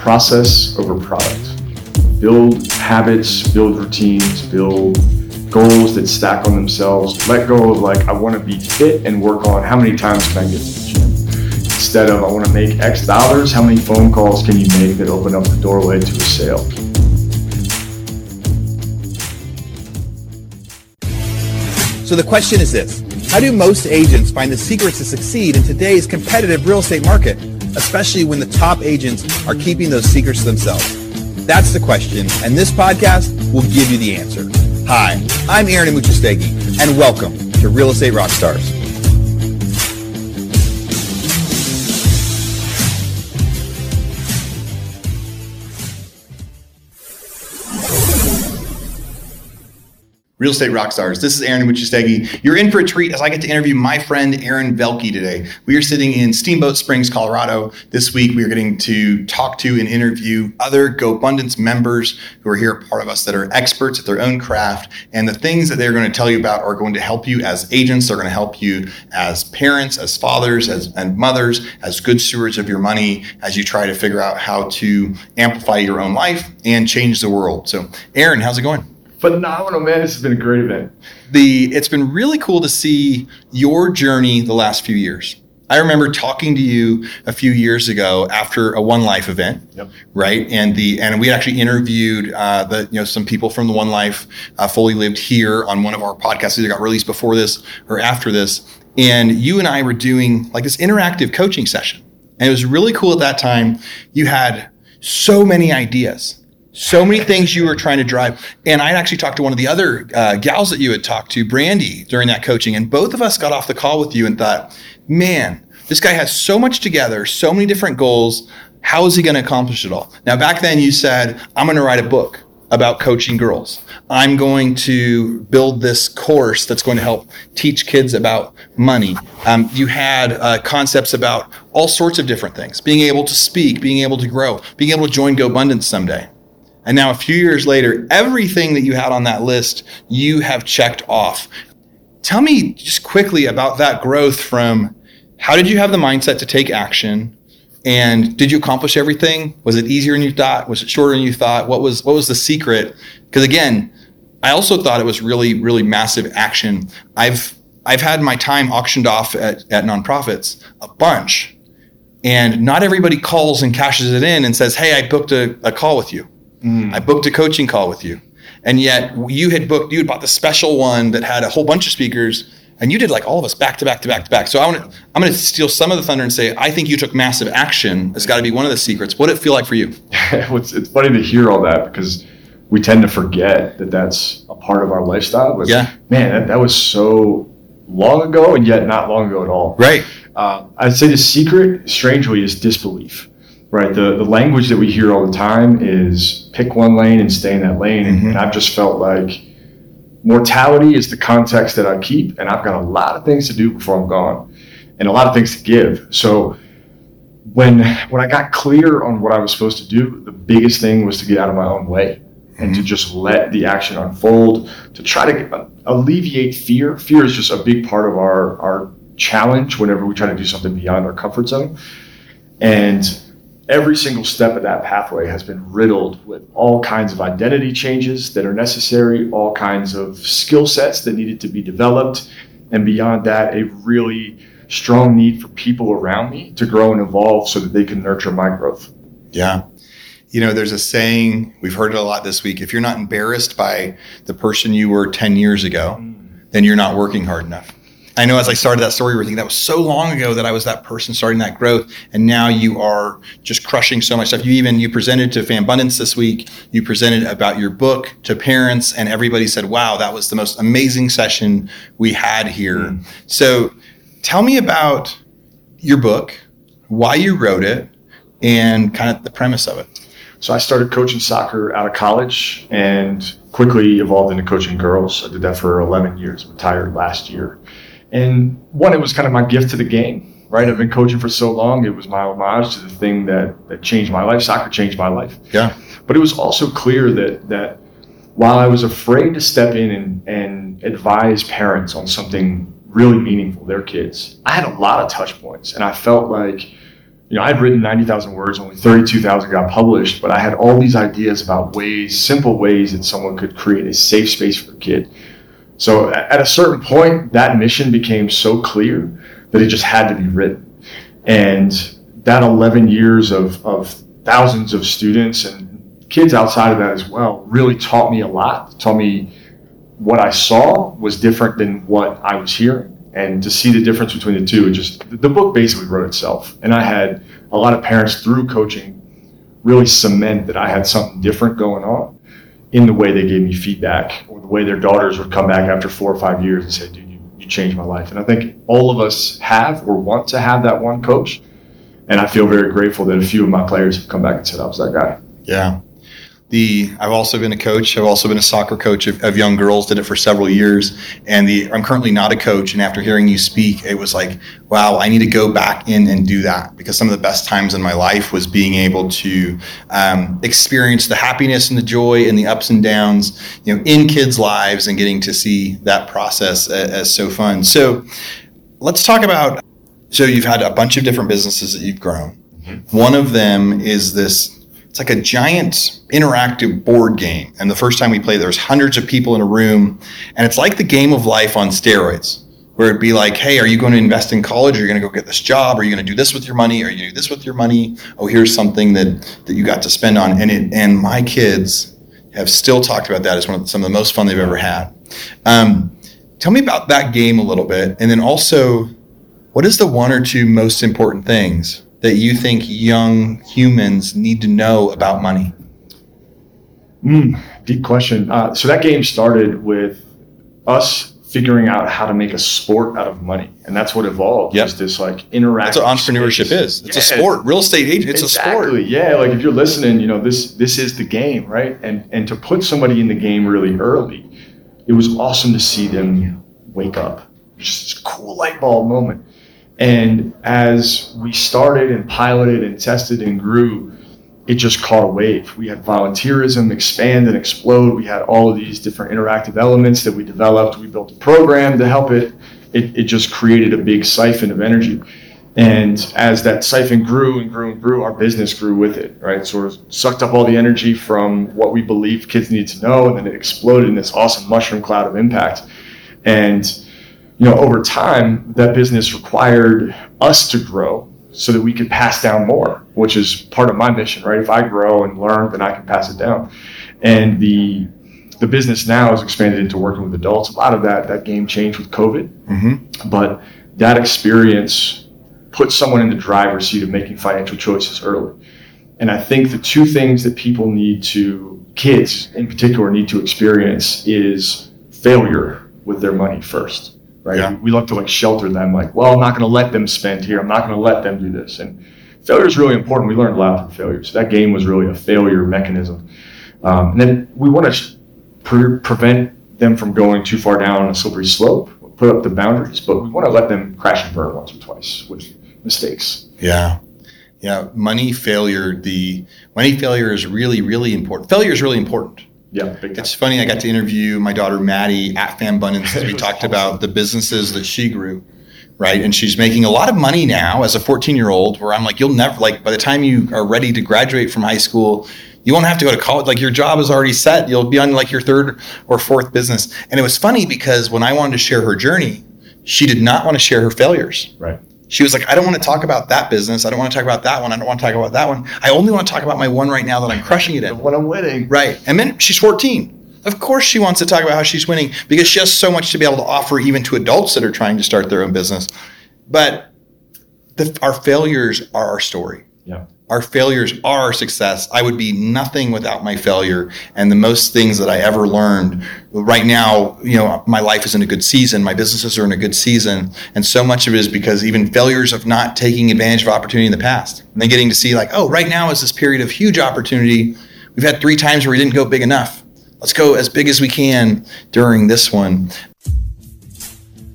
process over product. Build habits, build routines, build goals that stack on themselves. Let go of like, I want to be fit and work on how many times can I get to the gym. Instead of, I want to make X dollars, how many phone calls can you make that open up the doorway to a sale? So the question is this How do most agents find the secrets to succeed in today's competitive real estate market, especially when the top agents are keeping those secrets to themselves? That's the question, and this podcast will give you the answer. Hi, I'm Aaron Amuchastegui, and welcome to Real Estate Rockstars. Real Estate rock stars. This is Aaron Amuchastegui. You're in for a treat as I get to interview my friend Aaron Velky today. We are sitting in Steamboat Springs, Colorado. This week we are getting to talk to and interview other GoBundance members who are here, part of us that are experts at their own craft. And the things that they're going to tell you about are going to help you as agents. They're going to help you as parents, as fathers, as and mothers, as good stewards of your money as you try to figure out how to amplify your own life and change the world. So, Aaron, how's it going? Phenomenal, man. This has been a great event. The it's been really cool to see your journey the last few years. I remember talking to you a few years ago after a One Life event, yep. right? And the and we actually interviewed uh, the you know some people from the One Life uh, Fully Lived here on one of our podcasts that got released before this or after this. And you and I were doing like this interactive coaching session, and it was really cool at that time. You had so many ideas so many things you were trying to drive. And I actually talked to one of the other uh, gals that you had talked to, Brandy, during that coaching. And both of us got off the call with you and thought, man, this guy has so much together, so many different goals. How is he going to accomplish it all? Now, back then you said, I'm going to write a book about coaching girls. I'm going to build this course that's going to help teach kids about money. Um, you had uh, concepts about all sorts of different things, being able to speak, being able to grow, being able to join GoBundance someday. And now, a few years later, everything that you had on that list, you have checked off. Tell me just quickly about that growth from how did you have the mindset to take action? And did you accomplish everything? Was it easier than you thought? Was it shorter than you thought? What was what was the secret? Because again, I also thought it was really, really massive action. I've I've had my time auctioned off at, at nonprofits a bunch. And not everybody calls and cashes it in and says, Hey, I booked a, a call with you. Mm. I booked a coaching call with you. And yet you had booked, you had bought the special one that had a whole bunch of speakers and you did like all of us back to back to back to back. So I want to, I'm going to steal some of the thunder and say, I think you took massive action. It's got to be one of the secrets. What did it feel like for you? it's, it's funny to hear all that because we tend to forget that that's a part of our lifestyle. But yeah. Man, that, that was so long ago and yet not long ago at all. Right. Uh, I'd say the secret, strangely, is disbelief right? The the language that we hear all the time is pick one lane and stay in that lane. Mm-hmm. And I've just felt like mortality is the context that I keep, and I've got a lot of things to do before I'm gone, and a lot of things to give. So when when I got clear on what I was supposed to do, the biggest thing was to get out of my own way and to mm-hmm. just let the action unfold, to try to alleviate fear. Fear is just a big part of our our challenge whenever we try to do something beyond our comfort zone. And every single step of that pathway has been riddled with all kinds of identity changes that are necessary, all kinds of skill sets that needed to be developed, and beyond that, a really strong need for people around me to grow and evolve so that they can nurture my growth. Yeah. You know, there's a saying, we've heard it a lot this week if you're not embarrassed by the person you were 10 years ago, mm. then you're not working hard enough. I know as I started that story, we are thinking that was so long ago that I was that person starting that growth, and now you are just crushing so much stuff. You even you presented to Fambundance this week. You presented about your book to parents, and everybody said, "Wow, that was the most amazing session we had here." Mm. So, tell me about your book, why you wrote it, and kind of the premise of it. So I started coaching soccer out of college and quickly evolved into coaching girls. I did that for 11 years, retired last year. And one, it was kind of my gift to the game, right? I've been coaching for so long. It was my homage to the thing that, that changed my life. Soccer changed my life. Yeah. But it was also clear that, that while I was afraid to step in and, and advise parents on something really meaningful, their kids, I had a lot of touch points. And I felt like you know, I'd written 90,000 words, only 32,000 got published, but I had all these ideas about ways, simple ways that someone could create a safe space for a kid. So at a certain point, that mission became so clear that it just had to be written. And that 11 years of, of thousands of students and kids outside of that as well really taught me a lot, taught me what I saw was different than what I was hearing. And to see the difference between the two it just the book basically wrote itself. And i had a lot of parents through coaching really cement that i had something different going on in the way they gave me feedback or the way their daughters would come back after four or five years and say dude you, you changed my life. And i think all of us have or want to have that one coach. And i feel very grateful that a few of my players have come back and said i was that guy. Yeah the I've also been a coach. I've also been a soccer coach of, of, young girls. Did it for several years, and the I'm currently not a coach. And after hearing you speak, it was like, wow, I need to go back in and do that because some of the best times in my life was being able to um, experience the happiness and the joy and the ups and downs, you know, in kids' lives and getting to see that process as, as so fun. So, let's talk about. So you've had a bunch of different businesses that you've grown. Mm-hmm. One of them is this it's like a giant interactive board game. And the first time we played, there's hundreds of people in a room, and it's like the game of life on steroids, where it'd be like, hey, are you going to invest in college? Are you going to go get this job? Are you going to do this with your money? Are you do this with your money? Oh, here's something that that you got to spend on. And it and my kids have still talked about that as one of some of the most fun they've ever had. Um, tell me about that game a little bit, and then also, what is the one or two most important things that you think young humans need to know about money? Mm, deep question. Uh, so that game started with us figuring out how to make a sport out of money, and that's what evolved. Yep. this like interactive. That's what entrepreneurship space. is. It's yeah. a sport. Real estate agent. It's exactly. a sport. Yeah. Like if you're listening, you know this this is the game, right? And and to put somebody in the game really early, it was awesome to see them wake up. Just this cool light bulb moment. And as we started and piloted and tested and grew, it just caught a wave. We had volunteerism expand and explode. We had all of these different interactive elements that we developed. We built a program to help it. It, it just created a big siphon of energy. And as that siphon grew and grew and grew, our business grew with it, right? Sort of sucked up all the energy from what we believed kids need to know, and then it exploded in this awesome mushroom cloud of impact. And you know, over time, that business required us to grow so that we could pass down more, which is part of my mission, right? If I grow and learn, then I can pass it down. And the the business now is expanded into working with adults. A lot of that that game changed with COVID, mm-hmm. but that experience put someone in the driver's seat of making financial choices early. And I think the two things that people need to, kids in particular, need to experience is failure with their money first right? Yeah. We love to like shelter them, like, well, I'm not going to let them spend here. I'm not going to let them do this. And failure is really important. We learned a lot from failure. So that game was really a failure mechanism. Um, and then we want to pre- prevent them from going too far down a slippery slope, put up the boundaries, but we want to let them crash and burn once or twice with mistakes. Yeah. Yeah. Money failure, the money failure is really, really important. Failure is really important yeah, it's funny. I got to interview my daughter Maddie at Fambundance as we talked about the businesses that she grew, right? And she's making a lot of money now as a 14 year old. Where I'm like, you'll never like by the time you are ready to graduate from high school, you won't have to go to college. Like your job is already set. You'll be on like your third or fourth business. And it was funny because when I wanted to share her journey, she did not want to share her failures. Right. She was like, I don't want to talk about that business. I don't want to talk about that one. I don't want to talk about that one. I only want to talk about my one right now that I'm crushing it in. When I'm winning. Right. And then she's 14. Of course, she wants to talk about how she's winning because she has so much to be able to offer even to adults that are trying to start their own business. But the, our failures are our story. Yeah our failures are our success. I would be nothing without my failure. And the most things that I ever learned right now, you know, my life is in a good season. My businesses are in a good season. And so much of it is because even failures of not taking advantage of opportunity in the past and then getting to see like, oh, right now is this period of huge opportunity. We've had three times where we didn't go big enough. Let's go as big as we can during this one.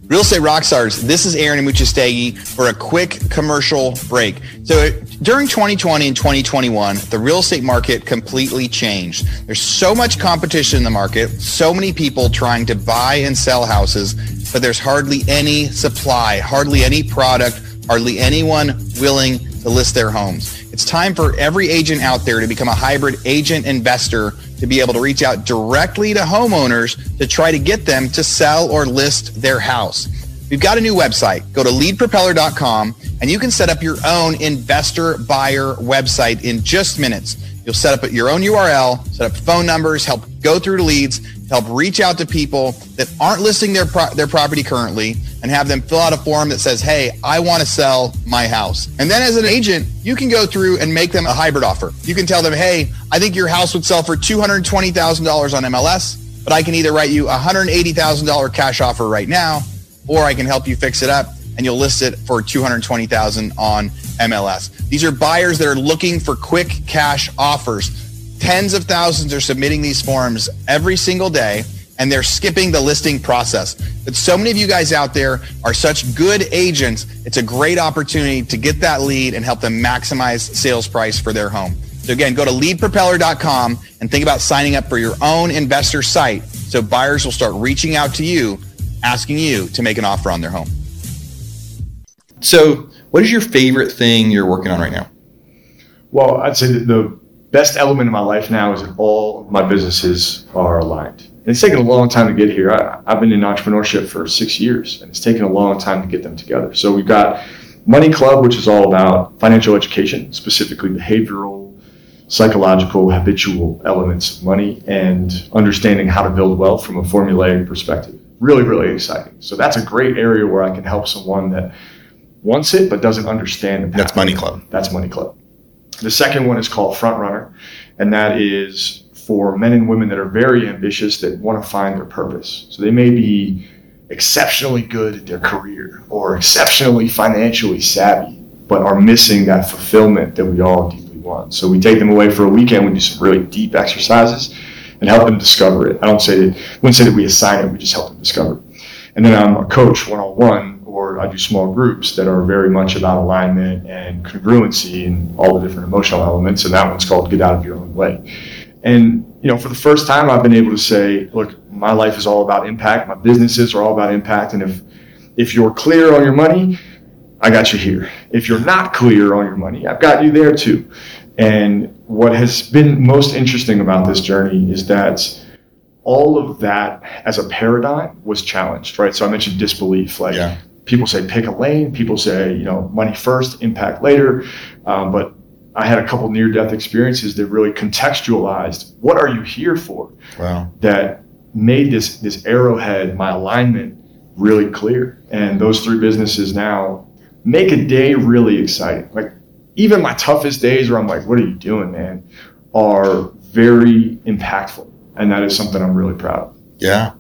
Real Estate Rockstars, this is Aaron Amuchastegui for a quick commercial break. So during 2020 and 2021, the real estate market completely changed. There's so much competition in the market, so many people trying to buy and sell houses, but there's hardly any supply, hardly any product hardly anyone willing to list their homes. It's time for every agent out there to become a hybrid agent investor to be able to reach out directly to homeowners to try to get them to sell or list their house. We've got a new website. Go to leadpropeller.com and you can set up your own investor buyer website in just minutes. You'll set up your own URL, set up phone numbers, help go through leads, help reach out to people that aren't listing their pro- their property currently and have them fill out a form that says, "Hey, I want to sell my house." And then as an agent, you can go through and make them a hybrid offer. You can tell them, "Hey, I think your house would sell for $220,000 on MLS, but I can either write you a $180,000 cash offer right now, or I can help you fix it up and you'll list it for 220,000 on MLS. These are buyers that are looking for quick cash offers. Tens of thousands are submitting these forms every single day and they're skipping the listing process. But so many of you guys out there are such good agents. It's a great opportunity to get that lead and help them maximize sales price for their home. So again, go to leadpropeller.com and think about signing up for your own investor site so buyers will start reaching out to you asking you to make an offer on their home. So, what is your favorite thing you're working on right now? Well, I'd say that the best element of my life now is that all my businesses are aligned. And it's taken a long time to get here. I, have been in entrepreneurship for six years, and it's taken a long time to get them together. So we've got Money Club, which is all about financial education, specifically behavioral, psychological, habitual elements of money, and understanding how to build wealth from a formulaic perspective. Really, really exciting. So that's a great area where I can help someone that wants it but doesn't understand the That's Money Club. That's Money Club. The second one is called Front Runner, and that is for men and women that are very ambitious that want to find their purpose. So they may be exceptionally good at their career or exceptionally financially savvy, but are missing that fulfillment that we all deeply want. So we take them away for a weekend. We do some really deep exercises and help them discover it. I don't say that, wouldn't say that we assign it. We just help them discover. It. And then I'm a coach one on one or I do small groups that are very much about alignment and congruency and all the different emotional elements. And that one's called Get Out of Your Own Way. And, you know, for the first time, I've been able to say, look, my life is all about impact. My businesses are all about impact. And if, if you're clear on your money, I got you here. If you're not clear on your money, I've got you there too. And what has been most interesting about this journey is that all of that as a paradigm was challenged, right? So I mentioned disbelief. Like yeah people say pick a lane. People say, you know, money first, impact later. Um, but I had a couple near death experiences that really contextualized what are you here for? Wow. That made this this arrowhead, my alignment really clear. And those three businesses now make a day really exciting. Like even my toughest days where I'm like, what are you doing, man? Are very impactful. And that is something I'm really proud of. Yeah.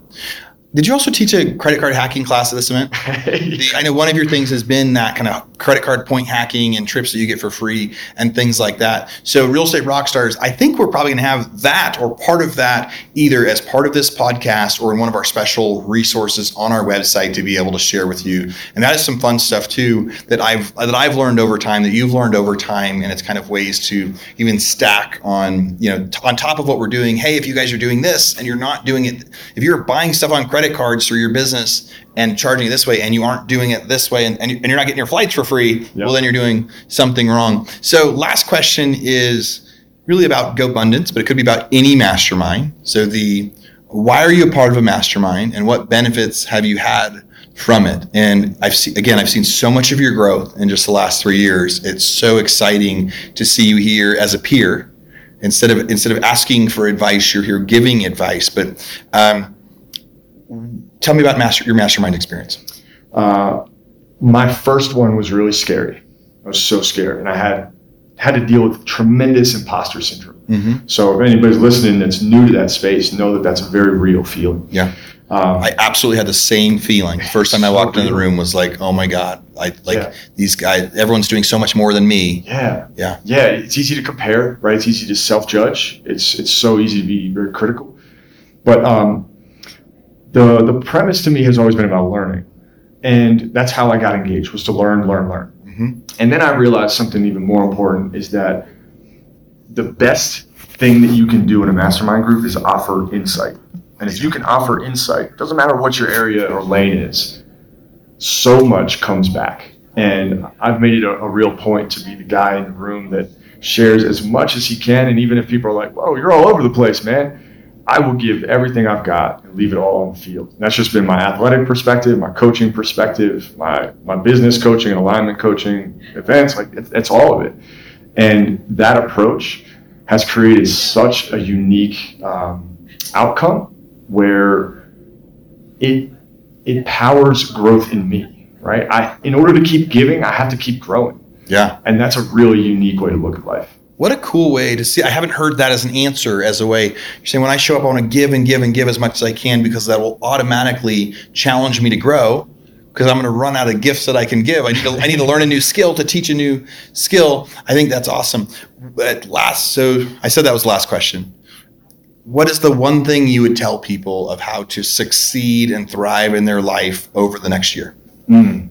Did you also teach a credit card hacking class at this event? I know one of your things has been that kind of credit card point hacking and trips that you get for free and things like that. So, Real Estate Rockstars, I think we're probably going to have that or part of that either as part of this podcast or in one of our special resources on our website to be able to share with you. And that is some fun stuff too that I've that I've learned over time, that you've learned over time, and it's kind of ways to even stack on you know t- on top of what we're doing. Hey, if you guys are doing this and you're not doing it, if you're buying stuff on credit cards through your business and charging it this way and you aren't doing it this way and, and, you're not getting your flights for free, yep. well, then you're doing something wrong. So, last question is really about GoBundance, but it could be about any mastermind. So, the why are you a part of a mastermind and what benefits have you had from it? And I've seen, again, I've seen so much of your growth in just the last three years. It's so exciting to see you here as a peer instead of instead of asking for advice, you're here giving advice. But um, tell me about master, your mastermind experience. Uh, my first one was really scary. I was so scared, and I had had to deal with tremendous imposter syndrome. Mm-hmm. So if anybody's listening that's new to that space, know that that's a very real feeling. Yeah. Um, I absolutely had the same feeling. First time I walked into the room was like, oh my God, I like yeah. these guys, everyone's doing so much more than me. Yeah. Yeah. Yeah. It's easy to compare, right? It's easy to self judge. It's, it's so easy to be very critical. But, um, the the premise to me has always been about learning, and that's how I got engaged was to learn, learn, learn. Mm-hmm. And then I realized something even more important is that the best thing that you can do in a mastermind group is offer insight. And if you can offer insight, doesn't matter what your area or lane is, so much comes back. And I've made it a, a real point to be the guy in the room that shares as much as he can. And even if people are like, whoa, you're all over the place, man, I will give everything I've got and leave it all on the field. And that's just been my athletic perspective, my coaching perspective, my, my business coaching and alignment coaching events. Like, it's, it's all of it. And that approach has created such a unique um, outcome where it it powers growth in me, right? I in order to keep giving, I have to keep growing. Yeah. And that's a really unique way to look at life. What a cool way to see. I haven't heard that as an answer, as a way. You're saying when I show up, I want to give and give and give as much as I can because that will automatically challenge me to grow because I'm going to run out of gifts that I can give. I need to, I need to learn a new skill to teach a new skill. I think that's awesome. But last, so I said that was the last question. What is the one thing you would tell people of how to succeed and thrive in their life over the next year? Mm.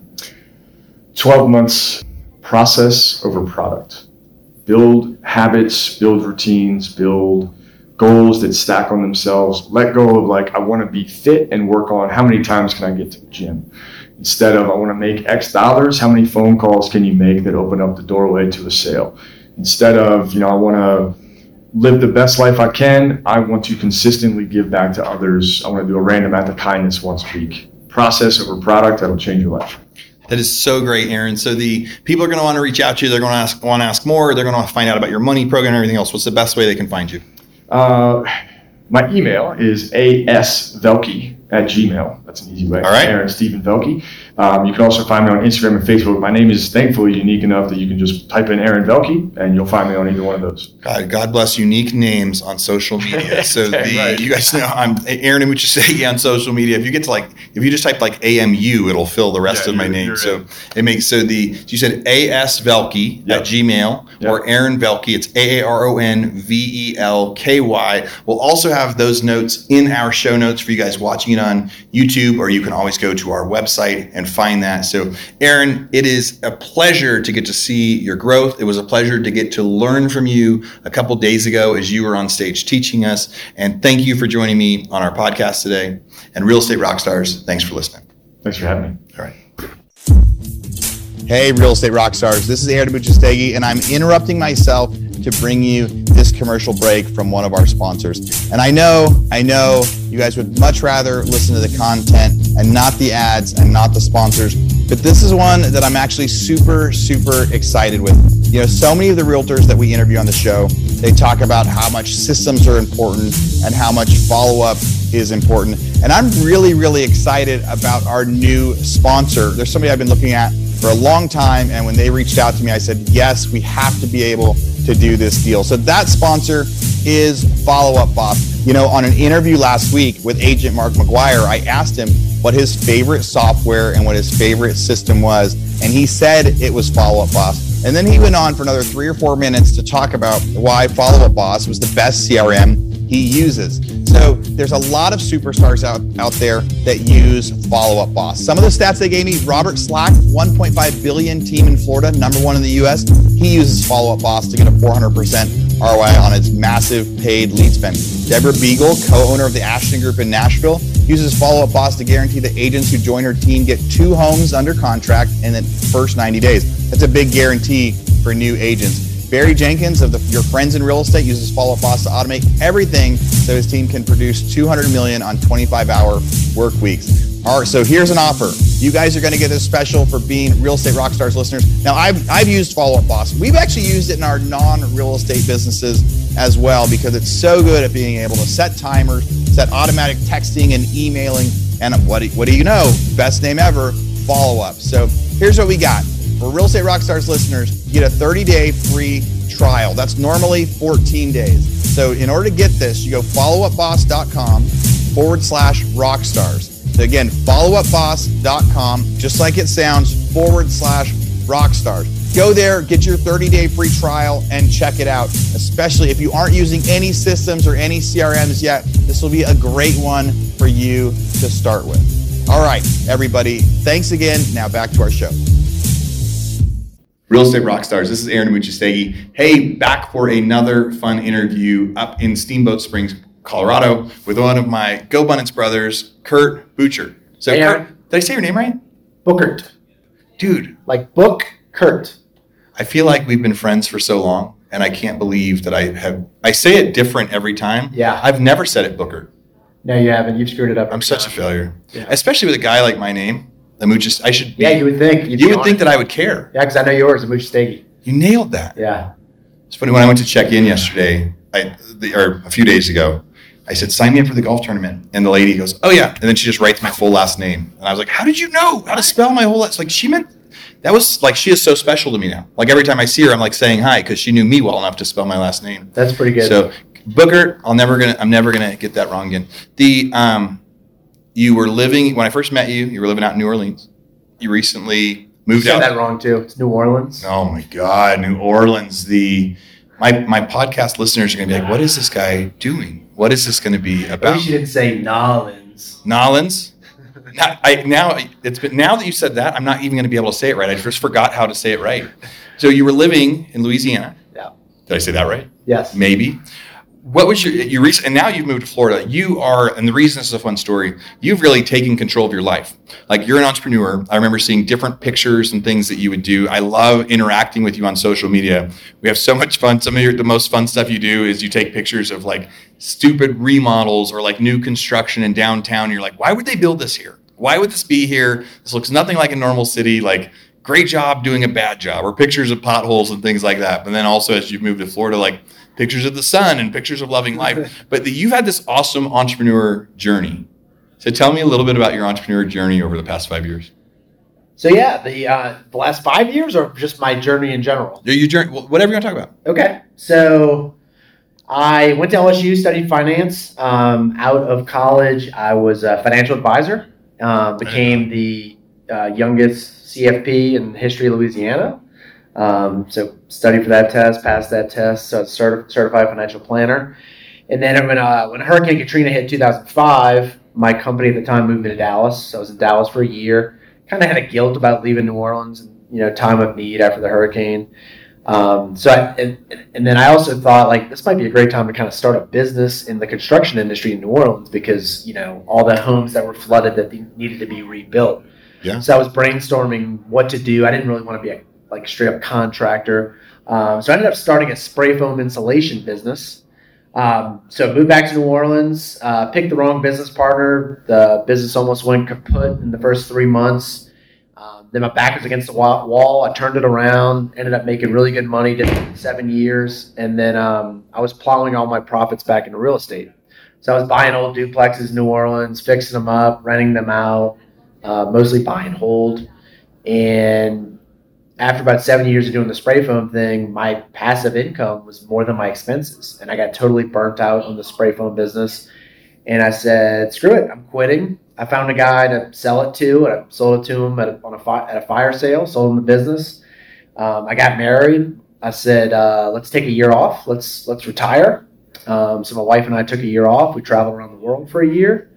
12 months process over product. Build habits, build routines, build goals that stack on themselves. Let go of like, I want to be fit and work on how many times can I get to the gym? Instead of, I want to make X dollars, how many phone calls can you make that open up the doorway to a sale? Instead of, you know, I want to live the best life I can, I want to consistently give back to others. I want to do a random act of kindness once a week. Process over product, that'll change your life. That is so great, Aaron. So the people are going to want to reach out to you. They're going to ask, want to ask more. They're going to want to find out about your money program and everything else. What's the best way they can find you? Uh, my email is asvelky at Gmail. That's an easy way. All right. Aaron Stephen Velky. Um, you can also find me on Instagram and Facebook. My name is thankfully unique enough that you can just type in Aaron Velky and you'll find me on either one of those. God, God bless unique names on social media. So the, Right. you guys know I'm Aaron Amuchastegui on social media. If you get to like, if you just type like AMU, it'll fill the rest Yeah, of my name. So in. it makes so the so you said AS Velky Yep. at Gmail Yep. or Aaron Velky. It's A A R O N V E L K Y. We'll also have those notes in our show notes for you guys watching it on YouTube, or you can always go to our website and find that. So, Aaron, it is a pleasure to get to see your growth. It was a pleasure to get to learn from you a couple days ago as you were on stage teaching us. And thank you for joining me on our podcast today. And Real Estate Rockstars, thanks for listening. Thanks for having me. All right. Hey, real estate rock stars. This is Aaron Amuchastegui, and I'm interrupting myself to bring you this commercial break from one of our sponsors. And I know, I know you guys would much rather listen to the content and not the ads and not the sponsors, but this is one that I'm actually super, super excited with. You know, so many of the realtors that we interview on the show, they talk about how much systems are important and how much follow up is important. And I'm really, really excited about our new sponsor. There's somebody I've been looking at for a long time. And when they reached out to me, I said, yes, we have to be able to do this deal. So that sponsor is Follow Up Boss. You know, on an interview last week with agent Mark McGuire, I asked him what his favorite software and what his favorite system was. And he said it was Follow Up Boss. And then he went on for another three or four minutes to talk about why Follow Up Boss was the best CRM he uses. So there's a lot of superstars out, out there that use Follow Up Boss. Some of the stats they gave me Robert Slack, 1.5 billion team in Florida, number one in the US. He uses Follow Up Boss to get a 400% ROI on its massive paid lead spend. Deborah Beagle, co owner of the Ashton Group in Nashville, uses Follow Up Boss to guarantee that agents who join her team get two homes under contract in the first 90 days. That's a big guarantee for new agents. Barry Jenkins of the, Your Friends in Real Estate uses Follow Boss to automate everything so his team can produce 200 million on 25 hour work weeks. All right, so here's an offer. You guys are going to get this special for being Real Estate Rockstars listeners. Now, I've, I've used Follow Up Boss. We've actually used it in our non real estate businesses as well because it's so good at being able to set timers, set automatic texting and emailing. And what do, what do you know? Best name ever, Follow Up. So here's what we got. For Real Estate Rockstars listeners, you get a 30 day free trial. That's normally 14 days. So in order to get this, you go followupboss.com forward slash rockstars. So again, followupboss.com, just like it sounds, forward slash rockstars. Go there, get your 30 day free trial, and check it out. Especially if you aren't using any systems or any CRMs yet, this will be a great one for you to start with. All right, everybody, thanks again. Now back to our show. Real Estate Rockstars. This is Aaron Amuchastegui. Hey, back for another fun interview up in Steamboat Springs, Colorado, with one of my GoBundance brothers, Kurt Butcher. So, Hey, Kurt, did I say your name right? Bookert. dude. Like book Kurt. I feel like we've been friends for so long, and I can't believe that I have. I say it different every time. Yeah. I've never said it, Booker. No, you haven't. You've screwed it up. I'm such a failure, Yeah. especially with a guy like my name. The mooch is, I should. Be, Yeah, you would think. You'd you would think that I would care. Yeah, because I know yours, a mooch steaky. You nailed that. Yeah. It's funny when I went to check in yesterday, I, the, or a few days ago. I said, "Sign me up for the golf tournament," and the lady goes, "Oh yeah," and then she just writes my full last name, and I was like, "How did you know how to spell my whole last?" Like she meant that was like she is so special to me now. Like every time I see her, I'm like saying hi because she knew me well enough to spell my last name. That's pretty good. So Booker, I'll never gonna I'm never gonna get that wrong again. The um you were living when I first met you, you were living out in New Orleans. You recently moved you said out. that wrong too. It's New Orleans. Oh my God, New Orleans. The my my podcast listeners are gonna be like, what is this guy doing? What is this gonna be At about? you didn't say Nolans. Nolans? Now, I, now it's been now that you said that, I'm not even gonna be able to say it right. I just forgot how to say it right. So you were living in Louisiana. Yeah. Did I say that right? Yes. maybe. What was your you recent and now you've moved to Florida. You are and the reason this is a fun story. You've really taken control of your life. Like you're an entrepreneur. I remember seeing different pictures and things that you would do. I love interacting with you on social media. We have so much fun. Some of your the most fun stuff you do is you take pictures of like stupid remodels or like new construction in downtown. You're like, why would they build this here? Why would this be here? This looks nothing like a normal city. Like great job doing a bad job or pictures of potholes and things like that. But then also as you've moved to Florida, like pictures of the sun and pictures of loving life. But the, you've had this awesome entrepreneur journey. So tell me a little bit about your entrepreneur journey over the past five years. So yeah, the uh, the last five years or just my journey in general. Your, journey, whatever you want to talk about. Okay. So I went to LSU, studied finance. Um, out of college, I was a financial advisor. Um, became the uh, youngest CFP in the history of Louisiana. Um, so study for that test, pass that test. So certi- certified financial planner. And then when uh, when Hurricane Katrina hit 2005, my company at the time moved into Dallas. So I was in Dallas for a year. Kind of had a guilt about leaving New Orleans. And, you know, time of need after the hurricane. Um, so, I, and, and then I also thought like this might be a great time to kind of start a business in the construction industry in New Orleans because you know all the homes that were flooded that needed to be rebuilt. Yeah. So I was brainstorming what to do. I didn't really want to be a like straight up contractor. Um, so I ended up starting a spray foam insulation business. Um, so moved back to New Orleans, uh, picked the wrong business partner. The business almost went kaput in the first three months. Um, then my back was against the wall. I turned it around, ended up making really good money, did seven years. And then um, I was plowing all my profits back into real estate. So I was buying old duplexes in New Orleans, fixing them up, renting them out, uh, mostly buy and hold. And after about seven years of doing the spray foam thing, my passive income was more than my expenses. And I got totally burnt out on the spray foam business. And I said, screw it, I'm quitting. I found a guy to sell it to, and I sold it to him at a, on a fi- at a fire sale, sold him the business. Um, I got married. I said, uh, let's take a year off. Let's let's retire. Um, so my wife and I took a year off. We traveled around the world for a year.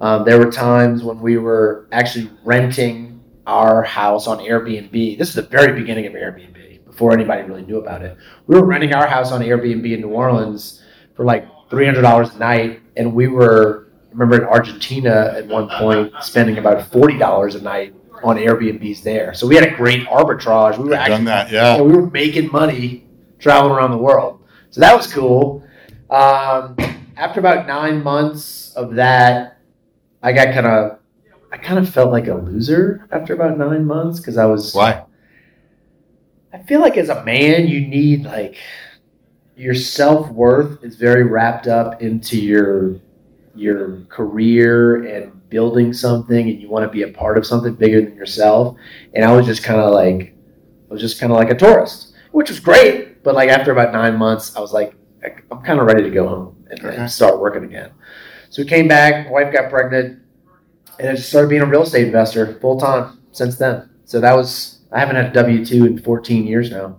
Um, there were times when we were actually renting our house on Airbnb. This is the very beginning of Airbnb, before anybody really knew about it. We were renting our house on Airbnb in New Orleans for like three hundred dollars a night, and we were I remember in Argentina at one point spending about forty dollars a night on Airbnbs there. So we had a great arbitrage. We were I've actually done that, yeah, yeah. we were making money traveling around the world. So that was cool. Um, after about nine months of that, I got kind of, I kind of felt like a loser after about nine months because I was. Why? I feel like as a man, you need like your self worth is very wrapped up into your your career and building something, and you want to be a part of something bigger than yourself. And I was just kind of like, I was just kind of like a tourist, which was great. But like after about nine months, I was like, I'm kind of ready to go home and, Okay. and start working again. So we came back. My wife got pregnant, and I just started being a real estate investor full time since then. So that was I haven't had a W two in 14 years now.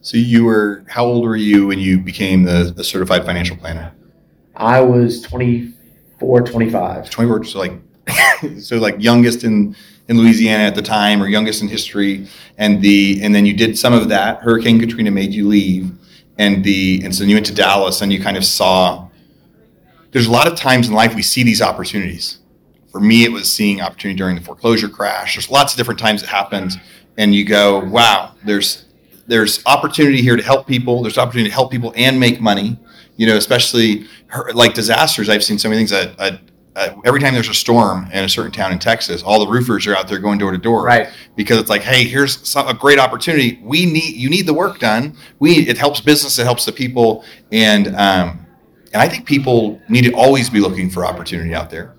So you were how old were you when you became the, the certified financial planner? I was 24, 25. 24 so like so like youngest in in Louisiana at the time or youngest in history and the and then you did some of that Hurricane Katrina made you leave and the and so you went to Dallas and you kind of saw there's a lot of times in life we see these opportunities For me, it was seeing opportunity during the foreclosure crash. There's lots of different times it happens, and you go, "Wow, there's there's opportunity here to help people. There's opportunity to help people and make money. You know, especially like disasters. I've seen so many things that. Uh, every time there's a storm in a certain town in Texas, all the roofers are out there going door to door, right? Because it's like, hey, here's some, a great opportunity. We need you need the work done. We it helps business, it helps the people, and um, and I think people need to always be looking for opportunity out there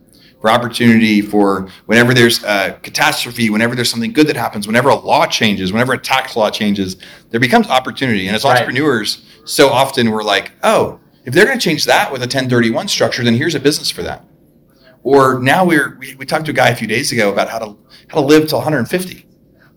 opportunity for whenever there's a catastrophe, whenever there's something good that happens, whenever a law changes, whenever a tax law changes, there becomes opportunity. And as right. entrepreneurs, so often we're like, oh, if they're going to change that with a 1031 structure, then here's a business for that. Or now we're we, we talked to a guy a few days ago about how to how to live till 150,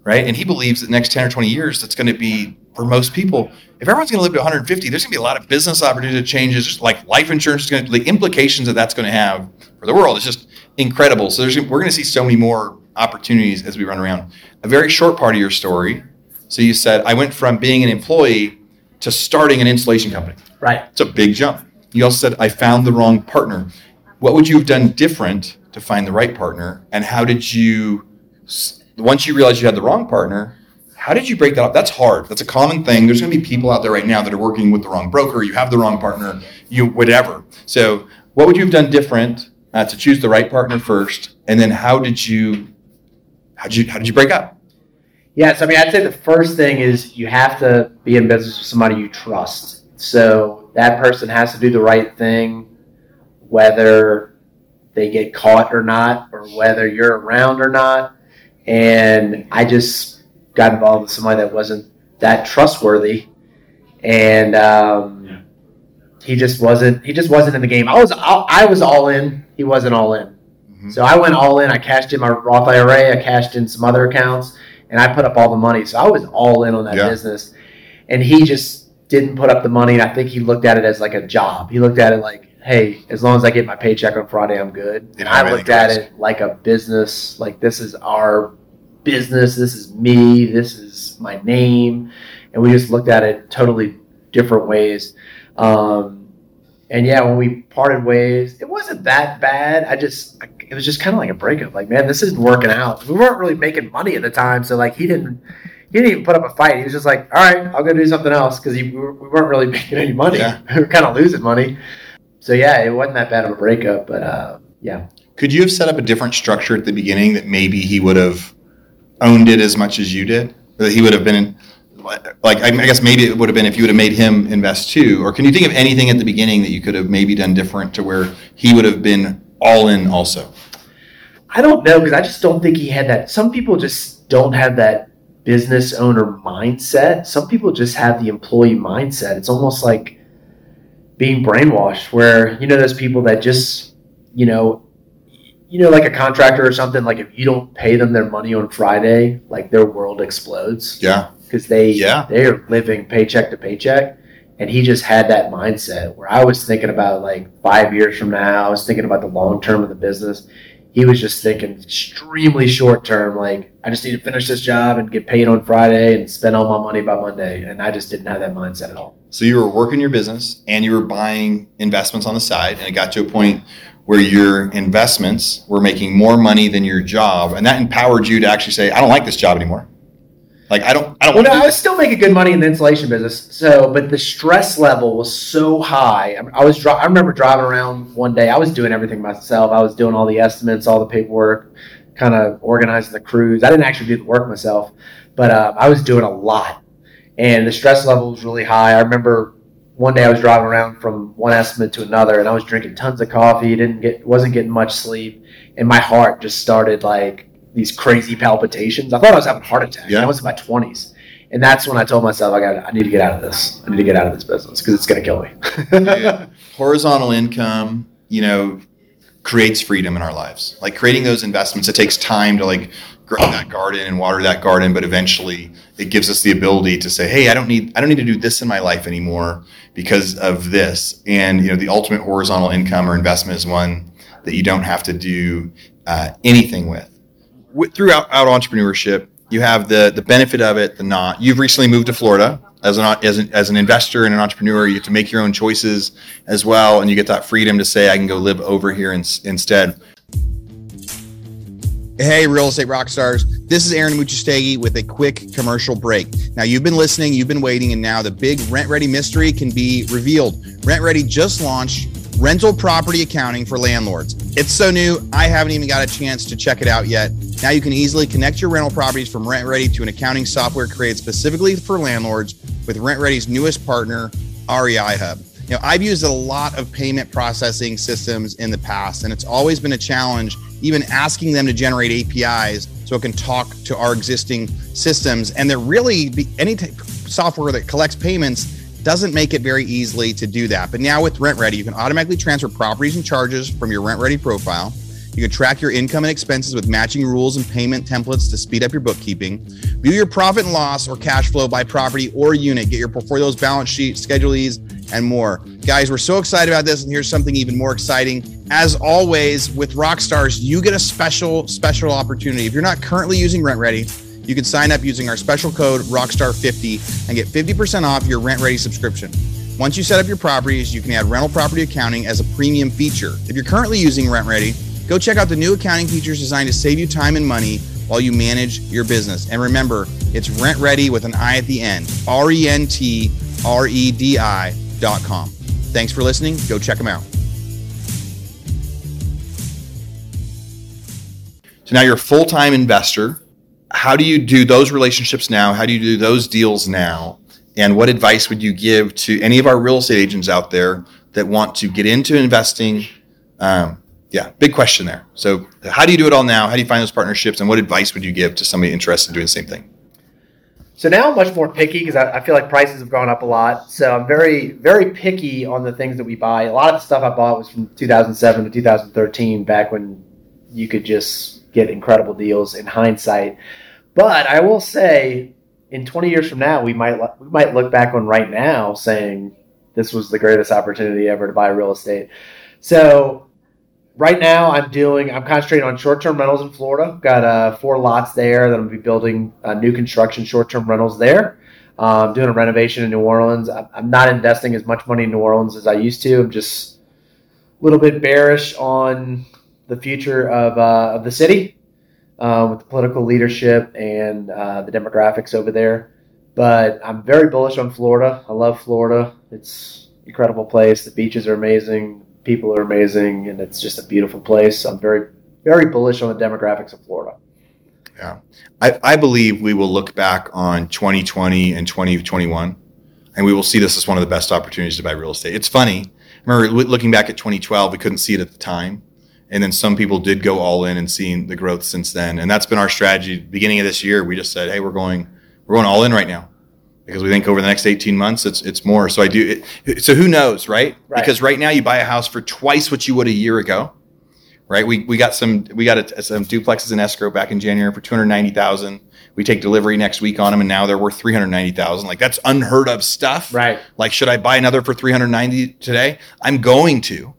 right? And he believes that next 10 or 20 years, that's going to be for most people. If everyone's going to live to 150, there's going to be a lot of business opportunity changes, Just like life insurance is going to the implications that that's going to have for the world is just incredible. So we're going to see so many more opportunities as we run around. A very short part of your story. So you said I went from being an employee to starting an installation company. Right. It's a big jump. You also said I found the wrong partner. What would you have done different to find the right partner? And how did you, once you realized you had the wrong partner, how did you break that up? That's hard. That's a common thing. There's going to be people out there right now that are working with the wrong broker. You have the wrong partner. You whatever. So, what would you have done different uh, to choose the right partner first, and then how did you how did you how did you break up? Yeah, so, I mean I'd say the first thing is you have to be in business with somebody you trust. So that person has to do the right thing, whether they get caught or not, or whether you're around or not. And I just got involved with somebody that wasn't that trustworthy, and um, he just wasn't. He just wasn't in the game. I was. I was all in he wasn't all in. Mm-hmm. So I went all in. I cashed in my Roth IRA. I cashed in some other accounts, and I put up all the money. So I was all in on that yeah. business, and he just didn't put up the money. And I think he looked at it as like a job. He looked at it like, hey, as long as I get my paycheck on Friday, I'm good. And I looked at it like a business. Like this is our business. This is me. This is my name, and we just looked at it totally different ways. Um, and yeah, when we parted ways, it wasn't that bad. I just, it was just kind of like a breakup. Like, man, this isn't working out. We weren't really making money at the time, so like he didn't, he didn't even put up a fight. He was just like, all right, I'll go do something else because we weren't really making any money. Yeah. we were kind of losing money. So yeah, it wasn't that bad of a breakup, but uh, yeah. Could you have set up a different structure at the beginning that maybe he would have owned it as much as you did? That he would have been like I guess maybe it would have been if you would have made him invest too, or can you think of anything at the beginning that you could have maybe done different to where he would have been all in also? I don't know because I just don't think he had that. Some people just don't have that business owner mindset. Some people just have the employee mindset. It's almost like being brainwashed, where you know those people that just you know you know, like a contractor or something, like if you don't pay them their money on Friday, like their world explodes. Yeah because they yeah. they're living paycheck to paycheck. And he just had that mindset where I was thinking about like five years from now, I was thinking about the long term of the business. He was just thinking extremely short term, like I just need to finish this job and get paid on Friday and spend all my money by Monday. And I just didn't have that mindset at all. So you were working your business and you were buying investments on the side, and it got to a point where your investments were making more money than your job, and that empowered you to actually say, "I don't like this job anymore. Like I don't, I don't. Well, no, I was still making good money in the insulation business. So, but the stress level was so high. I, was, I remember driving around one day. I was doing everything myself. I was doing all the estimates, all the paperwork, kind of organizing the crews. I didn't actually do the work myself, but uh, I was doing a lot, and the stress level was really high. I remember one day I was driving around from one estimate to another, and I was drinking tons of coffee. Didn't get, wasn't getting much sleep, and my heart just started like these crazy palpitations. I thought I was having a heart attack. Yeah. I was in my twenties, and that's when I told myself, I got, I need to get out of this. I need to get out of this business because it's going to kill me. yeah. Horizontal income, you know, creates freedom in our lives. Like creating those investments, it takes time to like grow that garden and water that garden, but eventually it gives us the ability to say, "Hey, I don't need, I don't need to do this in my life anymore because of this." And you know, the ultimate horizontal income or investment is one that you don't have to do uh, anything with throughout entrepreneurship, you have the the benefit of it, the not. You've recently moved to Florida as an as an, as an investor and an entrepreneur. You get to make your own choices as well, and you get that freedom to say, "I can go live over here in, instead." Hey, real estate rock stars. This is Aaron Amuchastegui with a quick commercial break. Now, you've been listening, you've been waiting, and now the big Rent Ready mystery can be revealed. Rent Ready just launched rental property accounting for landlords. It's so new, I haven't even got a chance to check it out yet. Now you can easily connect your rental properties from RentRedi to an accounting software created specifically for landlords with RentRedi's newest partner, REI Hub. Know, I've used a lot of payment processing systems in the past, and it's always been a challenge even asking them to generate APIs so it can talk to our existing systems. And there really any t- software that collects payments doesn't make it very easily to do that. But now with RentRedi, you can automatically transfer properties and charges from your RentRedi profile. You can track your income and expenses with matching rules and payment templates to speed up your bookkeeping. View your profit and loss or cash flow by property or unit. Get your portfolio's balance sheet, schedules, and more. Guys, we're so excited about this. And here's something even more exciting. As always, with Rockstars, you get a special, special opportunity. If you're not currently using Rent Ready, you can sign up using our special code Rockstar50 and get 50% off your RentRedi subscription. Once you set up your properties, you can add rental property accounting as a premium feature. If you're currently using RentRedi, Go check out the new accounting features designed to save you time and money while you manage your business. And remember, it's rent ready with an I at the end. R E N T R E D I dot com. Thanks for listening. Go check them out. So now you're a full time investor. How do you do those relationships now? How do you do those deals now? And what advice would you give to any of our real estate agents out there that want to get into investing? Um, yeah, big question there. So, how do you do it all now? How do you find those partnerships, and what advice would you give to somebody interested in doing the same thing? So now I'm much more picky because I, I, feel like prices have gone up a lot. So I'm very, very picky on the things that we buy. A lot of the stuff I bought was from 2007 to 2013, back when you could just get incredible deals in hindsight. But I will say, in 20 years from now, we might we might look back on right now saying this was the greatest opportunity ever to buy real estate. So right now I'm doing I'm concentrating on short-term rentals in Florida. Got uh, four lots there that I'm be building uh, new construction short-term rentals there. Um, doing a renovation in New Orleans. I'm not investing as much money in New Orleans as I used to. I'm just a little bit bearish on the future of, uh, of the city uh, with the political leadership and uh, the demographics over there. But I'm very bullish on Florida. I love Florida. It's incredible place. The beaches are amazing people are amazing, and it's just a beautiful place. I'm very, very bullish on the demographics of Florida. Yeah, I, I believe we will look back on 2020 and 2021, and we will see this as one of the best opportunities to buy real estate. It's funny. I remember looking back at 2012, we couldn't see it at the time. And then some people did go all in and seeing the growth since then. And that's been our strategy. Beginning of this year, we just said, hey, we're going, we're going all in right now because we think over the next 18 months it's it's more so i do it, so who knows right? right? because right now you buy a house for twice what you would a year ago right we, we got some we got a, some duplexes in escrow back in january for 290000 we take delivery next week on them and now they're worth 390000 like that's unheard of stuff right like should i buy another for 390 today i'm going to?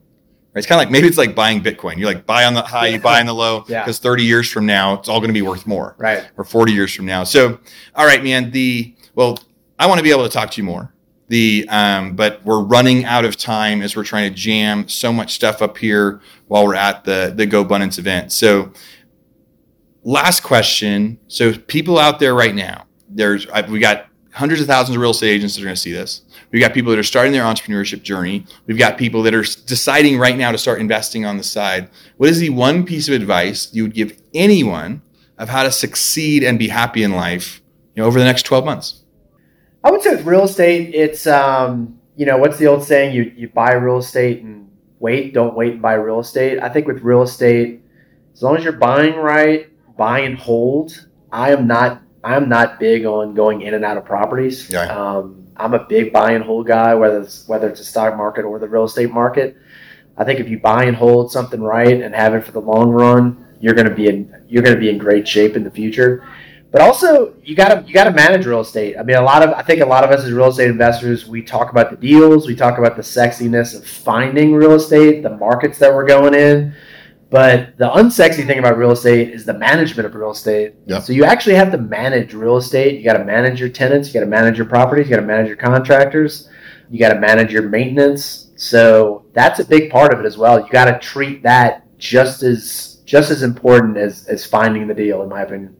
It's kind of like maybe it's like buying Bitcoin. You like buy on the high, you buy on the low, because yeah. 30 years from now, it's all going to be worth more. Right. Or 40 years from now. So, all right, man. The well, I want to be able to talk to you more. The um, but we're running out of time as we're trying to jam so much stuff up here while we're at the the GoBundance event. So, last question. So, people out there right now, there's we got hundreds of thousands of real estate agents that are going to see this. We've got people that are starting their entrepreneurship journey. We've got people that are deciding right now to start investing on the side. What is the one piece of advice you would give anyone of how to succeed and be happy in life, you know, over the next 12 months? I would say with real estate, it's um, you know, what's the old saying? You you buy real estate and wait, don't wait and buy real estate. I think with real estate, as long as you're buying right, buy and hold. I am not I am not big on going in and out of properties. Yeah. Um, I'm a big buy and hold guy, whether it's whether it's a stock market or the real estate market. I think if you buy and hold something right and have it for the long run, you're going to be in you're going to be in great shape in the future. But also, you gotta you gotta manage real estate. I mean, a lot of I think a lot of us as real estate investors, we talk about the deals, we talk about the sexiness of finding real estate, the markets that we're going in. But the unsexy thing about real estate is the management of real estate. Yep. So you actually have to manage real estate. You got to manage your tenants. You got to manage your properties. You got to manage your contractors. You got to manage your maintenance. So that's a big part of it as well. You got to treat that just as just as important as as finding the deal, in my opinion.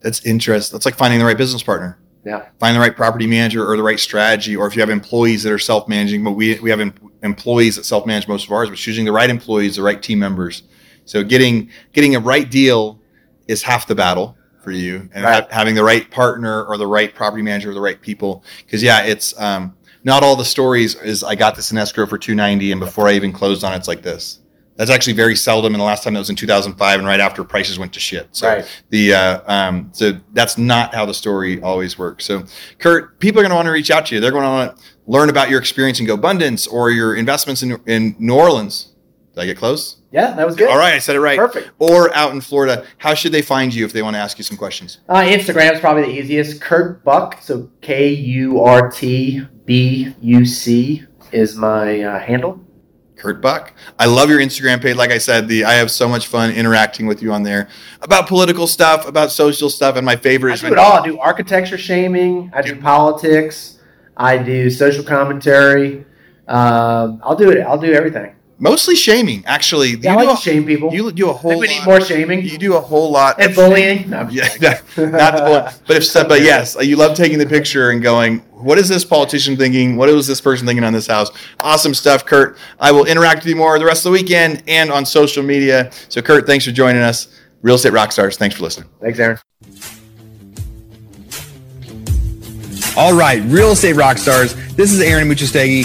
That's interesting. That's like finding the right business partner. Yeah. Find the right property manager or the right strategy, or if you have employees that are self-managing, but we we have em- employees that self-manage most of ours, but choosing the right employees, the right team members. So getting getting a right deal is half the battle for you, and Right. ha- having the right partner or the right property manager or the right people. Because yeah, it's um, not all the stories is I got this in escrow for two ninety, and before I even closed on it, it's like this. That's actually very seldom, and the last time that was in 2005, and right after prices went to shit. So Right. the uh, um, so that's not how the story always works. So, Kurt, people are going to want to reach out to you. They're going to want to learn about your experience in GoBundance or your investments in in New Orleans. Did I get close? Yeah, that was good. All right, I said it right. Perfect. Or out in Florida. How should they find you if they want to ask you some questions? Uh, Instagram's probably the easiest. Kurt Buck, so K U R T B U C is my uh, handle. Kurt Buck. I love your Instagram page. Like I said, the I have so much fun interacting with you on there about political stuff, about social stuff, and my favorite I is do it all. I do architecture shaming. I do politics. I do social commentary. Um, I'll do it. I'll do everything. Mostly shaming. Actually, you, Yeah, I do, like a, to shame people. you do a whole. we need lot- more shaming You do a whole lot and of bullying. No, Yeah, kidding. not the bullet. But if so, but yes, you love taking the picture and going, what is this politician thinking? What was this person thinking on this house? Awesome stuff, Kurt. I will interact with you more the rest of the weekend and on social media. So, Kurt, thanks for joining us. Real Estate Rockstars, thanks for listening. Thanks, Aaron. All right, real estate rock stars. This is Aaron Amuchastegui